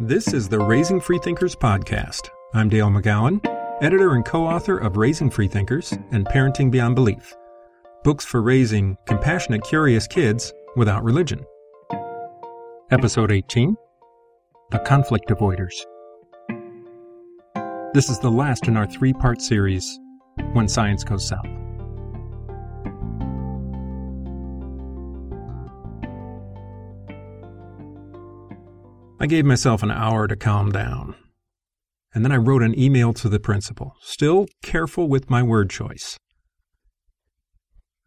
This is the Raising Freethinkers podcast. I'm Dale McGowan, editor and co author of Raising Freethinkers and Parenting Beyond Belief books for raising compassionate, curious kids without religion. Episode 18 The Conflict Avoiders. This is the last in our three part series, When Science Goes South. I gave myself an hour to calm down. And then I wrote an email to the principal, still careful with my word choice.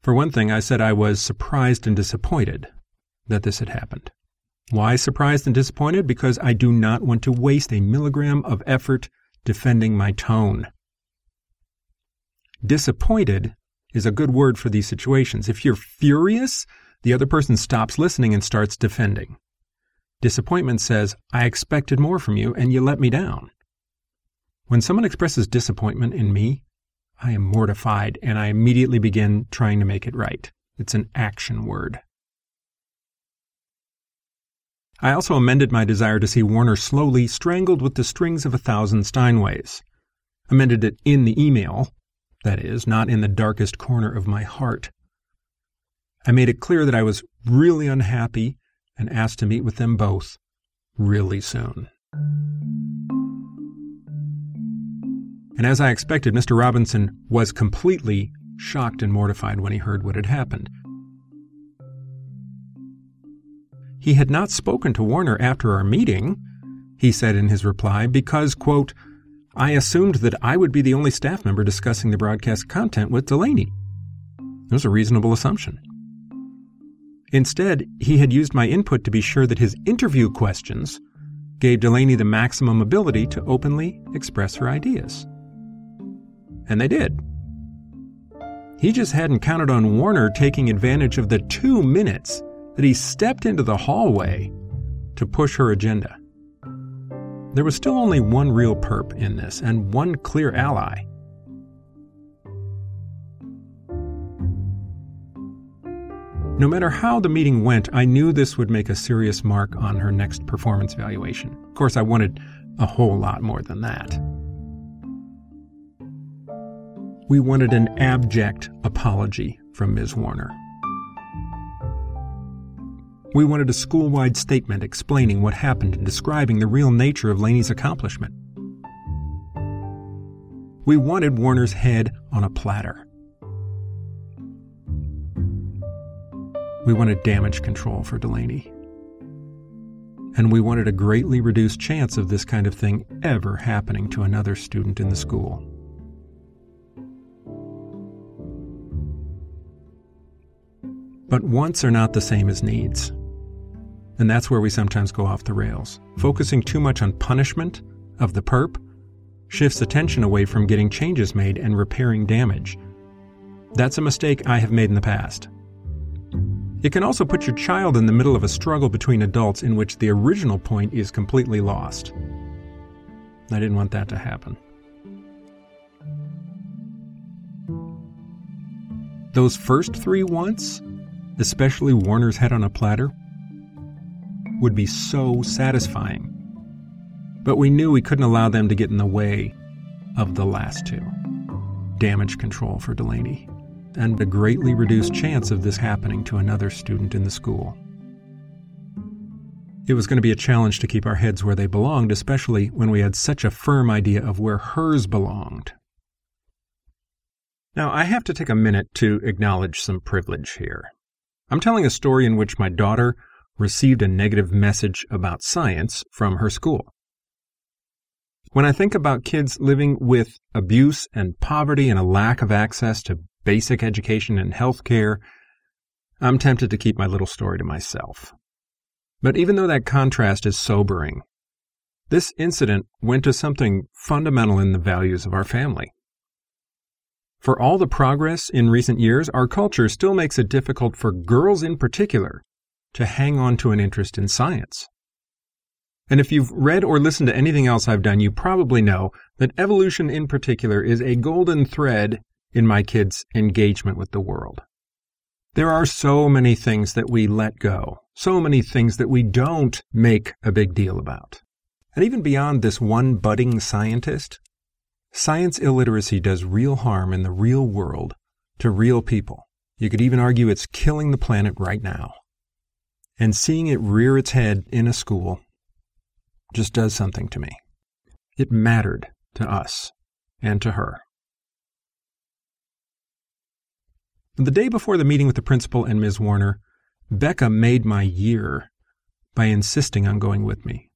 For one thing, I said I was surprised and disappointed that this had happened. Why surprised and disappointed? Because I do not want to waste a milligram of effort defending my tone. Disappointed is a good word for these situations. If you're furious, the other person stops listening and starts defending. Disappointment says, I expected more from you and you let me down. When someone expresses disappointment in me, I am mortified and I immediately begin trying to make it right. It's an action word. I also amended my desire to see Warner slowly strangled with the strings of a thousand Steinways. Amended it in the email, that is, not in the darkest corner of my heart. I made it clear that I was really unhappy and asked to meet with them both really soon. And as I expected, Mr. Robinson was completely shocked and mortified when he heard what had happened. He had not spoken to Warner after our meeting, he said in his reply, because, quote, I assumed that I would be the only staff member discussing the broadcast content with Delaney. It was a reasonable assumption. Instead, he had used my input to be sure that his interview questions gave Delaney the maximum ability to openly express her ideas. And they did. He just hadn't counted on Warner taking advantage of the two minutes that he stepped into the hallway to push her agenda. There was still only one real perp in this, and one clear ally No matter how the meeting went, I knew this would make a serious mark on her next performance evaluation. Of course, I wanted a whole lot more than that. We wanted an abject apology from Ms. Warner. We wanted a school wide statement explaining what happened and describing the real nature of Laney's accomplishment. We wanted Warner's head on a platter. We wanted damage control for Delaney. And we wanted a greatly reduced chance of this kind of thing ever happening to another student in the school. But wants are not the same as needs. And that's where we sometimes go off the rails. Focusing too much on punishment of the perp shifts attention away from getting changes made and repairing damage. That's a mistake I have made in the past. It can also put your child in the middle of a struggle between adults in which the original point is completely lost. I didn't want that to happen. Those first three wants, especially Warner's head on a platter, would be so satisfying. But we knew we couldn't allow them to get in the way of the last two damage control for Delaney and a greatly reduced chance of this happening to another student in the school. It was going to be a challenge to keep our heads where they belonged, especially when we had such a firm idea of where hers belonged. Now, I have to take a minute to acknowledge some privilege here. I'm telling a story in which my daughter received a negative message about science from her school. When I think about kids living with abuse and poverty and a lack of access to basic education and health care, I'm tempted to keep my little story to myself. But even though that contrast is sobering, this incident went to something fundamental in the values of our family. For all the progress in recent years, our culture still makes it difficult for girls in particular to hang on to an interest in science. And if you've read or listened to anything else I've done, you probably know that evolution in particular is a golden thread in my kids' engagement with the world. There are so many things that we let go, so many things that we don't make a big deal about. And even beyond this one budding scientist, science illiteracy does real harm in the real world to real people. You could even argue it's killing the planet right now. And seeing it rear its head in a school just does something to me. It mattered to us and to her. The day before the meeting with the principal and Ms. Warner, Becca made my year by insisting on going with me.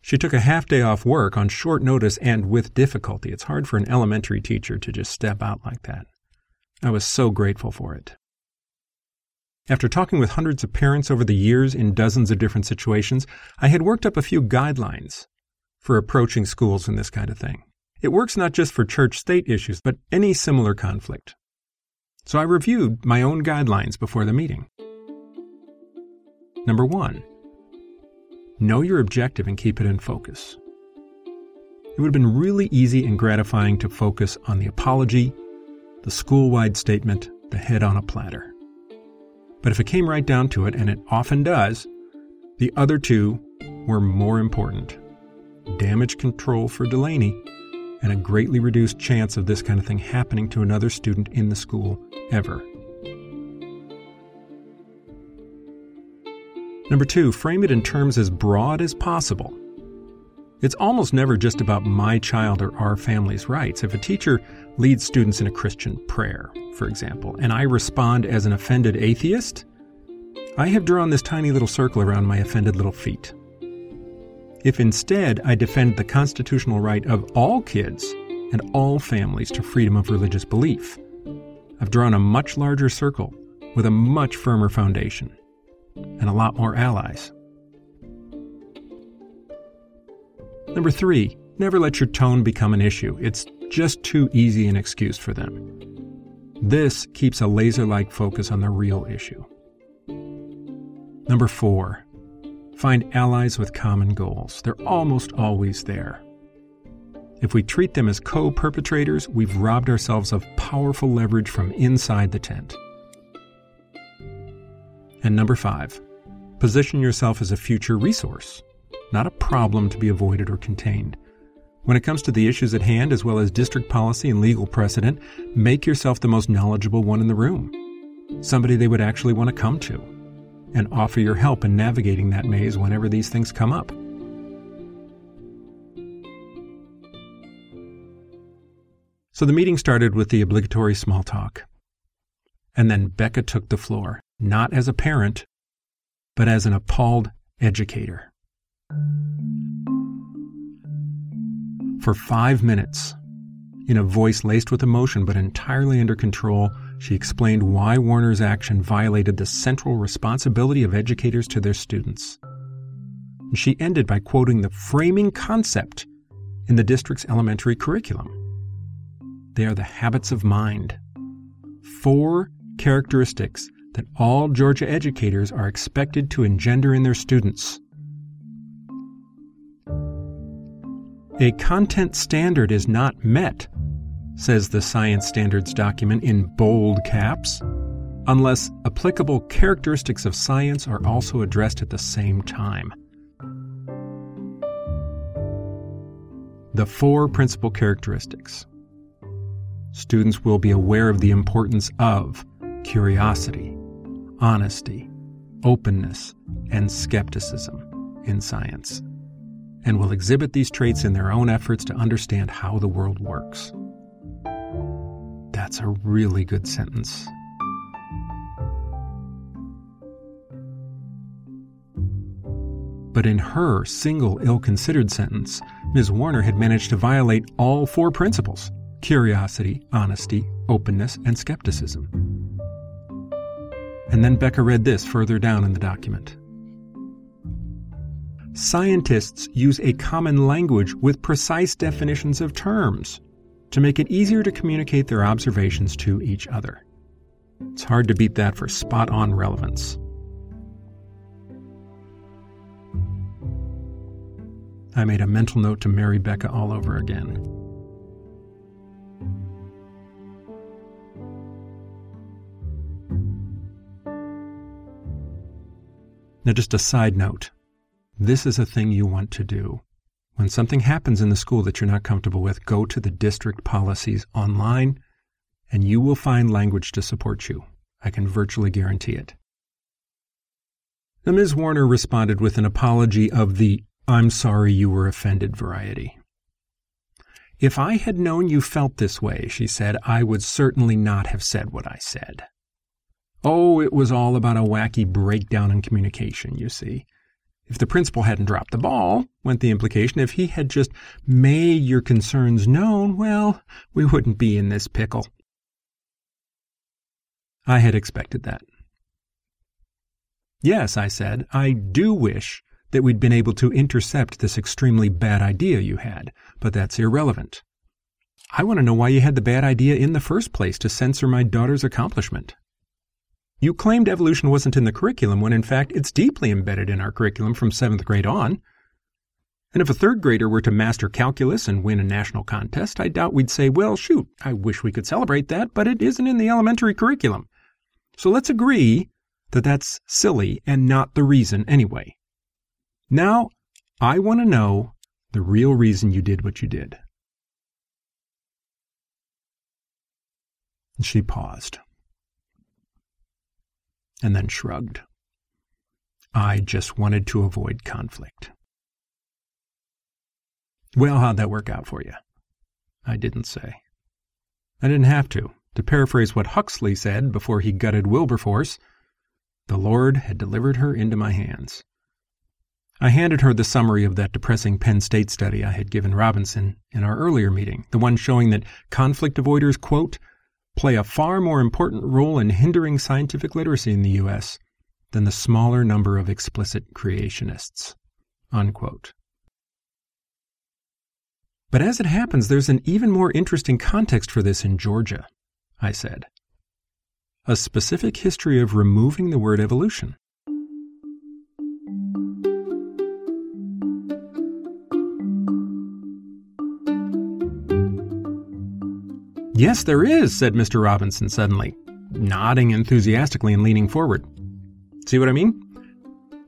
She took a half day off work on short notice and with difficulty. It's hard for an elementary teacher to just step out like that. I was so grateful for it. After talking with hundreds of parents over the years in dozens of different situations, I had worked up a few guidelines for approaching schools in this kind of thing. It works not just for church state issues, but any similar conflict. So I reviewed my own guidelines before the meeting. Number one, Know your objective and keep it in focus. It would have been really easy and gratifying to focus on the apology, the school wide statement, the head on a platter. But if it came right down to it, and it often does, the other two were more important damage control for Delaney and a greatly reduced chance of this kind of thing happening to another student in the school ever. Number two, frame it in terms as broad as possible. It's almost never just about my child or our family's rights. If a teacher leads students in a Christian prayer, for example, and I respond as an offended atheist, I have drawn this tiny little circle around my offended little feet. If instead I defend the constitutional right of all kids and all families to freedom of religious belief, I've drawn a much larger circle with a much firmer foundation and a lot more allies. Number three, never let your tone become an issue. It's just too easy an excuse for them. This keeps a laser like focus on the real issue. Number four, find allies with common goals. They're almost always there. If we treat them as co perpetrators, we've robbed ourselves of powerful leverage from inside the tent. And number five, position yourself as a future resource, not a problem to be avoided or contained. When it comes to the issues at hand, as well as district policy and legal precedent, make yourself the most knowledgeable one in the room, somebody they would actually want to come to, and offer your help in navigating that maze whenever these things come up. So the meeting started with the obligatory small talk. And then Becca took the floor not as a parent, but as an appalled educator. For five minutes, in a voice laced with emotion but entirely under control, she explained why Warner's action violated the central responsibility of educators to their students. And she ended by quoting the framing concept in the district's elementary curriculum. They are the habits of mind. Four characteristics that all Georgia educators are expected to engender in their students. A content standard is not met, says the science standards document in bold caps, unless applicable characteristics of science are also addressed at the same time. The four principal characteristics. Students will be aware of the importance of curiosity, honesty, openness, and skepticism in science, and will exhibit these traits in their own efforts to understand how the world works. That's a really good sentence. But in her single ill considered sentence, Ms. Warner had managed to violate all four principles curiosity, honesty, openness, and skepticism. And then Becca read this further down in the document. Scientists use a common language with precise definitions of terms to make it easier to communicate their observations to each other. It's hard to beat that for spot on relevance. I made a mental note to marry Becca all over again. Now, just a side note this is a thing you want to do. When something happens in the school that you're not comfortable with, go to the district policies online and you will find language to support you. I can virtually guarantee it. Now, Ms. Warner responded with an apology of the I'm sorry you were offended variety. If I had known you felt this way, she said, I would certainly not have said what I said. Oh, it was all about a wacky breakdown in communication, you see. If the principal hadn't dropped the ball, went the implication, if he had just made your concerns known, well, we wouldn't be in this pickle. I had expected that. Yes, I said, I do wish that we'd been able to intercept this extremely bad idea you had, but that's irrelevant. I want to know why you had the bad idea in the first place to censor my daughter's accomplishment. You claimed evolution wasn't in the curriculum when in fact it's deeply embedded in our curriculum from seventh grade on. And if a third grader were to master calculus and win a national contest, I doubt we'd say, well, shoot, I wish we could celebrate that, but it isn't in the elementary curriculum. So let's agree that that's silly and not the reason anyway. Now, I want to know the real reason you did what you did. And she paused and then shrugged. I just wanted to avoid conflict. Well, how'd that work out for you? I didn't say. I didn't have to. To paraphrase what Huxley said before he gutted Wilberforce, the Lord had delivered her into my hands. I handed her the summary of that depressing Penn State study I had given Robinson in our earlier meeting, the one showing that conflict avoiders, quote, play a far more important role in hindering scientific literacy in the U.S. than the smaller number of explicit creationists, unquote. But as it happens, there's an even more interesting context for this in Georgia, I said. A specific history of removing the word evolution. Yes, there is, said Mr. Robinson suddenly, nodding enthusiastically and leaning forward. See what I mean?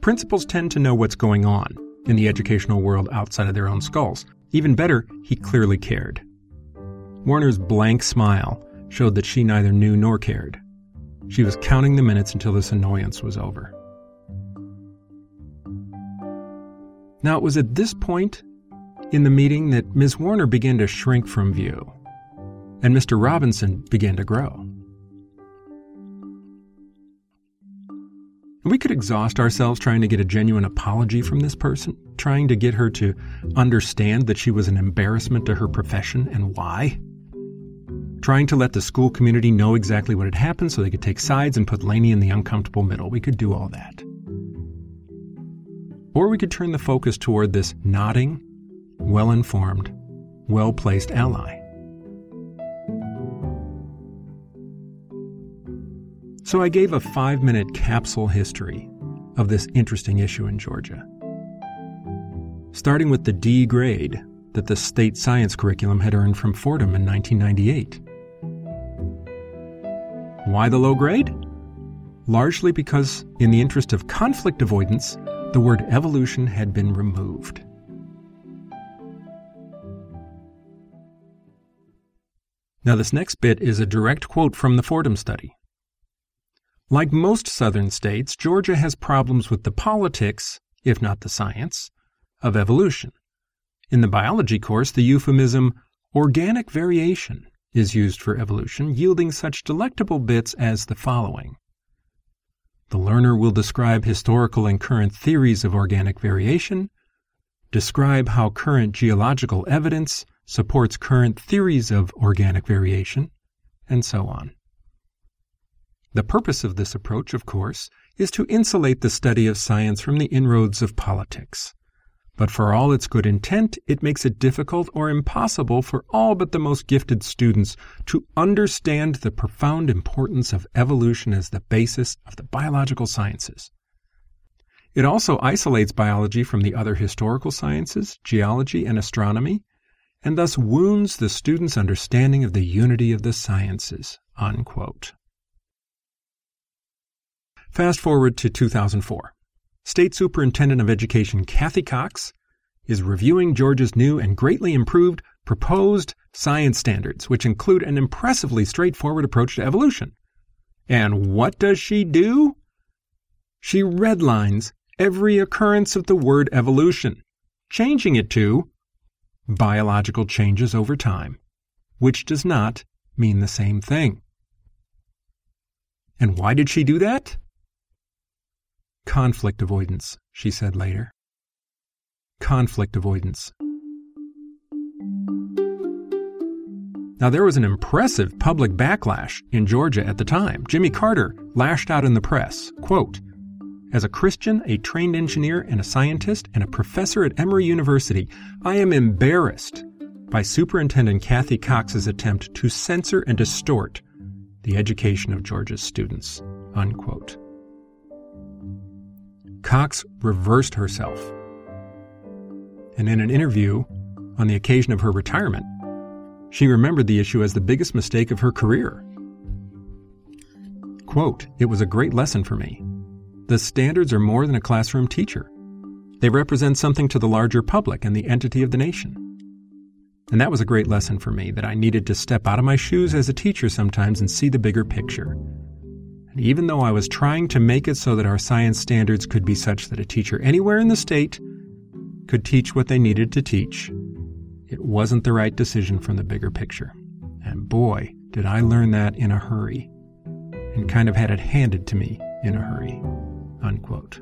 Principals tend to know what's going on in the educational world outside of their own skulls. Even better, he clearly cared. Warner's blank smile showed that she neither knew nor cared. She was counting the minutes until this annoyance was over. Now, it was at this point in the meeting that Ms. Warner began to shrink from view and Mr. Robinson began to grow. We could exhaust ourselves trying to get a genuine apology from this person, trying to get her to understand that she was an embarrassment to her profession and why. Trying to let the school community know exactly what had happened so they could take sides and put Laney in the uncomfortable middle. We could do all that. Or we could turn the focus toward this nodding, well informed, well placed ally. So I gave a five minute capsule history of this interesting issue in Georgia. Starting with the D grade that the state science curriculum had earned from Fordham in 1998. Why the low grade? Largely because, in the interest of conflict avoidance, the word evolution had been removed. Now, this next bit is a direct quote from the Fordham study. Like most southern states, Georgia has problems with the politics, if not the science, of evolution. In the biology course, the euphemism organic variation is used for evolution, yielding such delectable bits as the following. The learner will describe historical and current theories of organic variation, describe how current geological evidence supports current theories of organic variation, and so on. The purpose of this approach, of course, is to insulate the study of science from the inroads of politics. But for all its good intent, it makes it difficult or impossible for all but the most gifted students to understand the profound importance of evolution as the basis of the biological sciences. It also isolates biology from the other historical sciences, geology, and astronomy, and thus wounds the student's understanding of the unity of the sciences. Unquote. Fast forward to 2004. State Superintendent of Education Kathy Cox is reviewing Georgia's new and greatly improved proposed science standards, which include an impressively straightforward approach to evolution. And what does she do? She redlines every occurrence of the word evolution, changing it to biological changes over time, which does not mean the same thing. And why did she do that? Conflict avoidance, she said later. Conflict avoidance. Now, there was an impressive public backlash in Georgia at the time. Jimmy Carter lashed out in the press, quote, as a Christian, a trained engineer, and a scientist, and a professor at Emory University, I am embarrassed by Superintendent Kathy Cox's attempt to censor and distort the education of Georgia's students. Unquote. Cox reversed herself. And in an interview on the occasion of her retirement, she remembered the issue as the biggest mistake of her career. Quote, It was a great lesson for me. The standards are more than a classroom teacher. They represent something to the larger public and the entity of the nation. And that was a great lesson for me that I needed to step out of my shoes as a teacher sometimes and see the bigger picture. Even though I was trying to make it so that our science standards could be such that a teacher anywhere in the state could teach what they needed to teach, it wasn't the right decision from the bigger picture. And boy, did I learn that in a hurry, and kind of had it handed to me in a hurry. Unquote.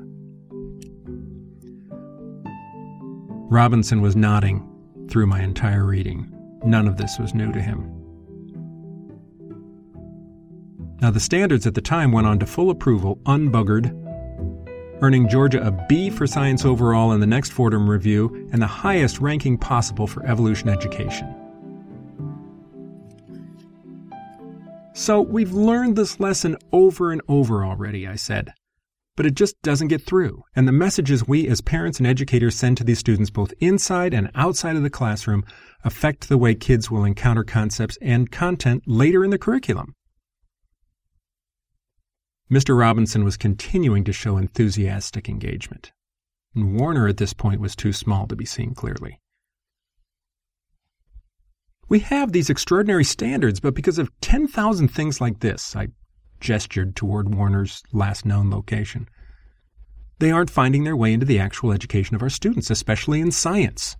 Robinson was nodding through my entire reading. None of this was new to him. Now, the standards at the time went on to full approval, unbuggered, earning Georgia a B for science overall in the next Fordham Review and the highest ranking possible for evolution education. So, we've learned this lesson over and over already, I said. But it just doesn't get through. And the messages we as parents and educators send to these students both inside and outside of the classroom affect the way kids will encounter concepts and content later in the curriculum. Mr. Robinson was continuing to show enthusiastic engagement, and Warner at this point was too small to be seen clearly. We have these extraordinary standards, but because of 10,000 things like this, I gestured toward Warner's last known location, they aren't finding their way into the actual education of our students, especially in science.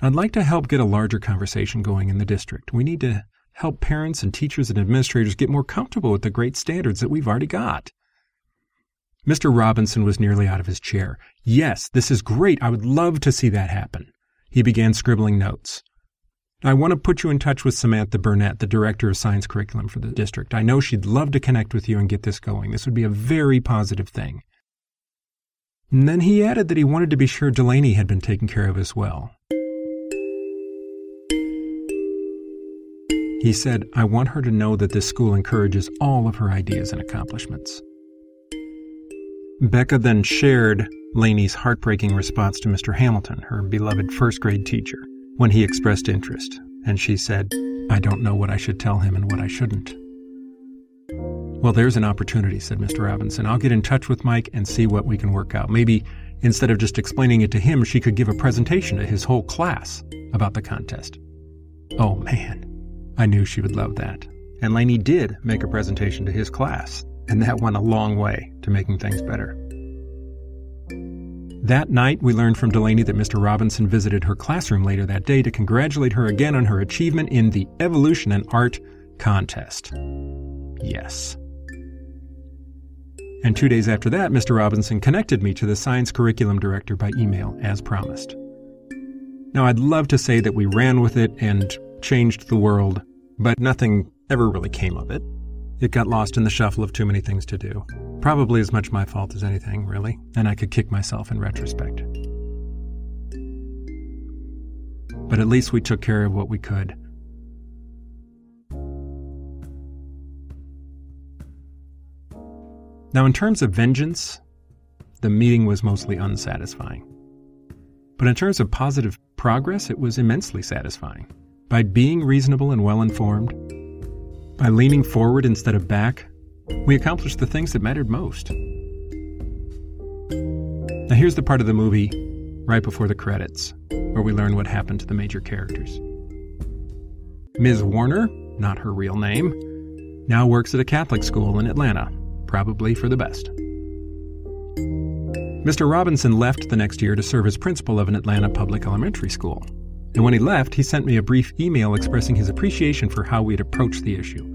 I'd like to help get a larger conversation going in the district. We need to help parents and teachers and administrators get more comfortable with the great standards that we've already got. Mr. Robinson was nearly out of his chair. Yes, this is great. I would love to see that happen. He began scribbling notes. I want to put you in touch with Samantha Burnett, the director of science curriculum for the district. I know she'd love to connect with you and get this going. This would be a very positive thing. And then he added that he wanted to be sure Delaney had been taken care of as well. He said, I want her to know that this school encourages all of her ideas and accomplishments. Becca then shared Laney's heartbreaking response to Mr. Hamilton, her beloved first grade teacher, when he expressed interest, and she said, I don't know what I should tell him and what I shouldn't. Well, there's an opportunity, said Mr. Robinson. I'll get in touch with Mike and see what we can work out. Maybe instead of just explaining it to him, she could give a presentation to his whole class about the contest. Oh, man. I knew she would love that. And Laney did make a presentation to his class, and that went a long way to making things better. That night, we learned from Delaney that Mr. Robinson visited her classroom later that day to congratulate her again on her achievement in the Evolution and Art contest. Yes. And two days after that, Mr. Robinson connected me to the science curriculum director by email, as promised. Now, I'd love to say that we ran with it and changed the world but nothing ever really came of it. It got lost in the shuffle of too many things to do. Probably as much my fault as anything, really, and I could kick myself in retrospect. But at least we took care of what we could. Now, in terms of vengeance, the meeting was mostly unsatisfying. But in terms of positive progress, it was immensely satisfying by being reasonable and well informed, by leaning forward instead of back, we accomplished the things that mattered most. Now, here's the part of the movie right before the credits, where we learn what happened to the major characters. Ms. Warner, not her real name, now works at a Catholic school in Atlanta, probably for the best. Mr. Robinson left the next year to serve as principal of an Atlanta public elementary school. And when he left, he sent me a brief email expressing his appreciation for how we'd approached the issue.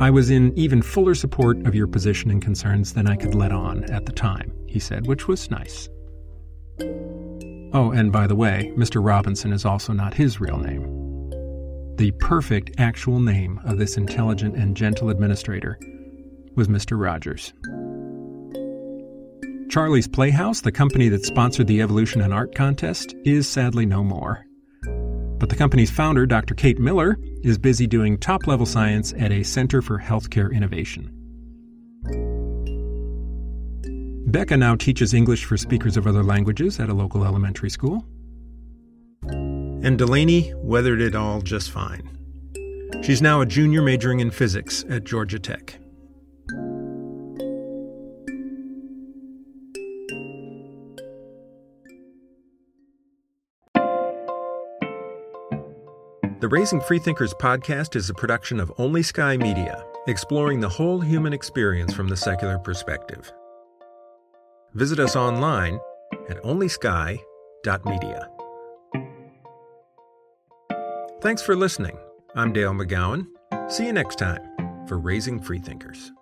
I was in even fuller support of your position and concerns than I could let on at the time, he said, which was nice. Oh, and by the way, Mr. Robinson is also not his real name. The perfect actual name of this intelligent and gentle administrator was Mr. Rogers. Charlie's Playhouse, the company that sponsored the Evolution and Art Contest, is sadly no more. But the company's founder, Dr. Kate Miller, is busy doing top level science at a Center for Healthcare Innovation. Becca now teaches English for speakers of other languages at a local elementary school. And Delaney weathered it all just fine. She's now a junior majoring in physics at Georgia Tech. The Raising Freethinkers podcast is a production of Only Sky Media, exploring the whole human experience from the secular perspective. Visit us online at onlysky.media. Thanks for listening. I'm Dale McGowan. See you next time for Raising Freethinkers.